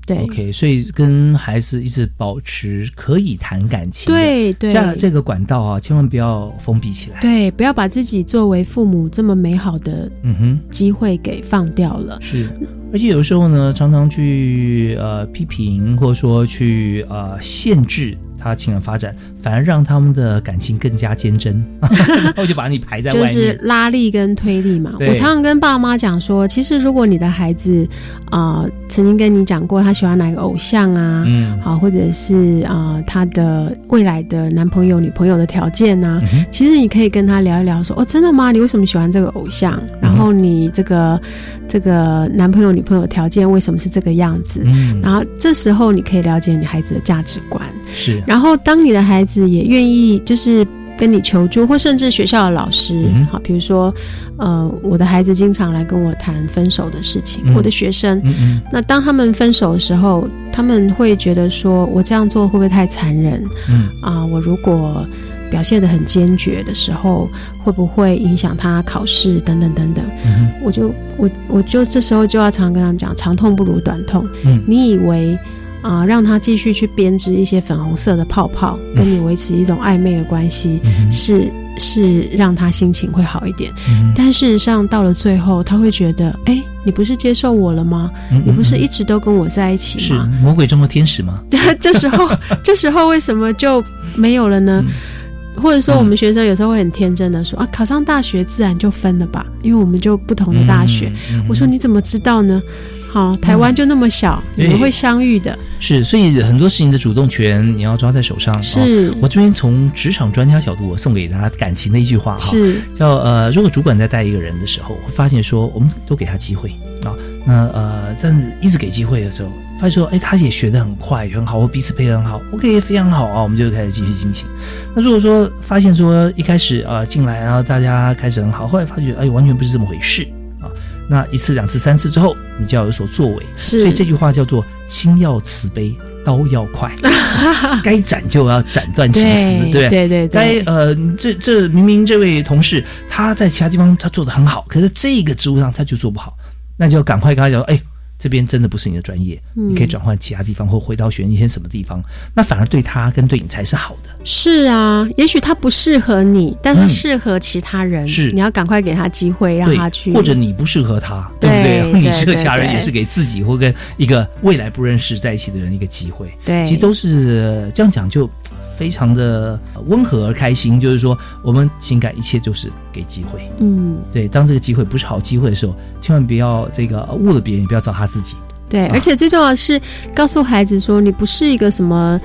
对 OK，所以跟孩子一直保持可以谈感情的，对对这这个管道啊，千万不要封闭起来。对，不要把自己作为父母这么美好的嗯哼，机会给放掉了。是，而且有时候呢，常常去呃批评，或者说去呃限制他情感发展，反而让他们的感情更加坚贞，然后就把你排在 外面。就是拉力跟推力嘛。我常常跟爸妈讲说，其实如果你的孩子啊、呃曾经跟你讲过他喜欢哪个偶像啊，嗯好、或者是啊、呃他的未来的男朋友、女朋友的条件啊，嗯其实你可以跟他聊一聊说，哦，真的吗？你为什么喜欢这个偶像？嗯然后你这个这个男朋友、女朋友条件为什么是这个样子？嗯然后这时候你可以了解你孩子的价值观。是然后，当你的孩子也愿意，就是跟你求助，或甚至学校的老师，嗯好，比如说，呃，我的孩子经常来跟我谈分手的事情，嗯。我的学生，那当他们分手的时候，他们会觉得说，我这样做会不会太残忍？嗯。啊、我如果表现的很坚决的时候，会不会影响他考试？等等等等？嗯我就我我就这时候就要常常跟他们讲，长痛不如短痛。嗯。你以为啊、让他继续去编织一些粉红色的泡泡，跟你维持一种暧昧的关系，嗯是是让他心情会好一点。嗯但事实上，到了最后，他会觉得，哎，你不是接受我了吗？嗯你不是一直都跟我在一起是吗？魔鬼中的天使吗？这时候，这时候为什么就没有了呢？或者说，我们学生有时候会很天真的说、啊，考上大学自然就分了吧，因为我们就不同的大学。嗯嗯我说你怎么知道呢？好，台湾就那么小，你们会相遇的。是，所以很多事情的主动权你要抓在手上。是哦我这边从职场专家角度，我送给大家感情的一句话哈，是叫呃，如果主管在带一个人的时候，会发现说，我们都给他机会啊，那呃，但是一直给机会的时候，发现说，哎，他也学得很快，也很好，或彼此配合很好，OK，也非常好啊，我们就开始继续进行。那如果说发现说一开始啊、呃进来，然后大家开始很好，后来发觉哎完全不是这么回事啊，那一次两次三次之后，你就要有所作为。是所以这句话叫做心要慈悲，刀要快，该斩就要斩断情丝，对对对对对该呃，这这明明这位同事他在其他地方他做的很好，可是这个职务上他就做不好，那就要赶快跟他讲，哎。这边真的不是你的专业，嗯你可以转换其他地方，或回到学一些什么地方，那反而对他跟对你才是好的。是啊，也许他不适合你，但他嗯适合其他人。是你要赶快给他机会，让他去。或者你不适合他，对对不对？你对适合其他人，也是给自己或跟一个未来不认识在一起的人一个机会。对其实都是这样讲，就非常的温和而开心。就是说，我们情感一切就是给机会。嗯，对，当这个机会不是好机会的时候，千万不要这个呃误了别人，也不要找他自己。对，啊而且最重要的是告诉孩子说，你不是一个什么。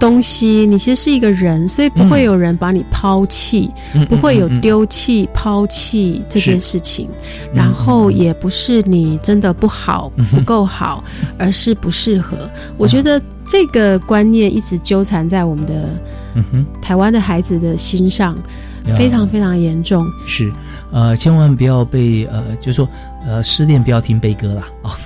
东西，你其实是一个人，所以不会有人把你抛弃，嗯不会有嗯嗯嗯丢弃、抛弃这件事情，嗯然后也不是你真的不好、嗯不够好，而是不适合。我觉得这个观念一直纠缠在我们的台湾的孩子的心上，呀非常非常严重。是，呃，千万不要被呃，就是说呃，失恋不要听悲歌啦啊。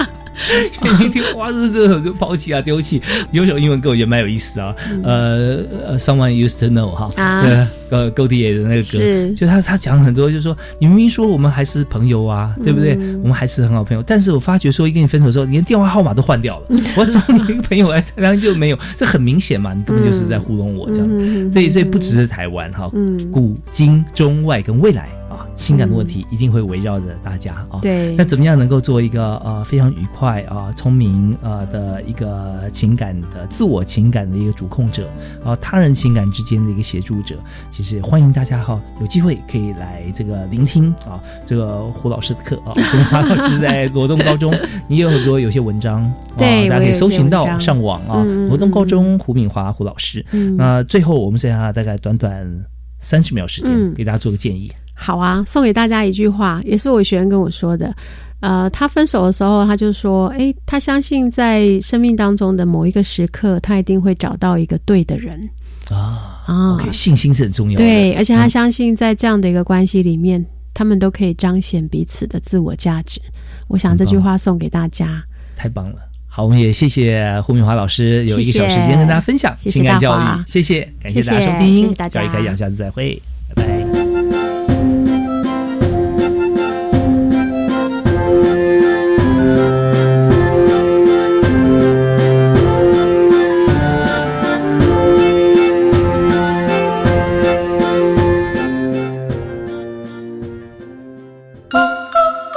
你听哇，这这首就抛弃啊，丢弃。有首英文歌我觉得蛮有意思啊，呃呃，Someone used to know 哈，啊。呃，呃，Goldie 的那个歌，是。就他他讲很多，就是说你明明说我们还是朋友啊，对不对？我们还是很好朋友，但是我发觉说一跟你分手之后，你连电话号码都换掉了，我找你一个朋友来，然后就没有，这很明显嘛，你根本就是在糊弄我这样。嗯所以所以不只是台湾哈，嗯。古今中外跟未来啊，情感的问题一定会围绕着大家啊。对那怎么样能够做一个呃非常愉快啊、聪明呃的一个情感的自我情感的一个主控者啊，他人情感之间的一个协助者？其实欢迎大家哈，有机会可以来这个聆听啊，这个胡老师的课啊，胡华老师在罗东高中，你有很多有些文章，对大家可以搜寻到上网啊，嗯嗯罗东高中胡敏华胡老师。嗯那最后我们剩下大概短短三十秒时间，嗯给大家做个建议。好啊，送给大家一句话，也是我学员跟我说的。呃，他分手的时候，他就说：“诶，他相信在生命当中的某一个时刻，他一定会找到一个对的人啊。啊 OK，信心是很重要的。对，而且他嗯相信在这样的一个关系里面，他们都可以彰显彼此的自我价值。我想这句话送给大家。太棒了。好，我们也谢谢胡敏华老师有一个小时间跟大家分享谢谢情感教育，谢谢，感谢大家收听，谢谢大家教育开讲，下次再会。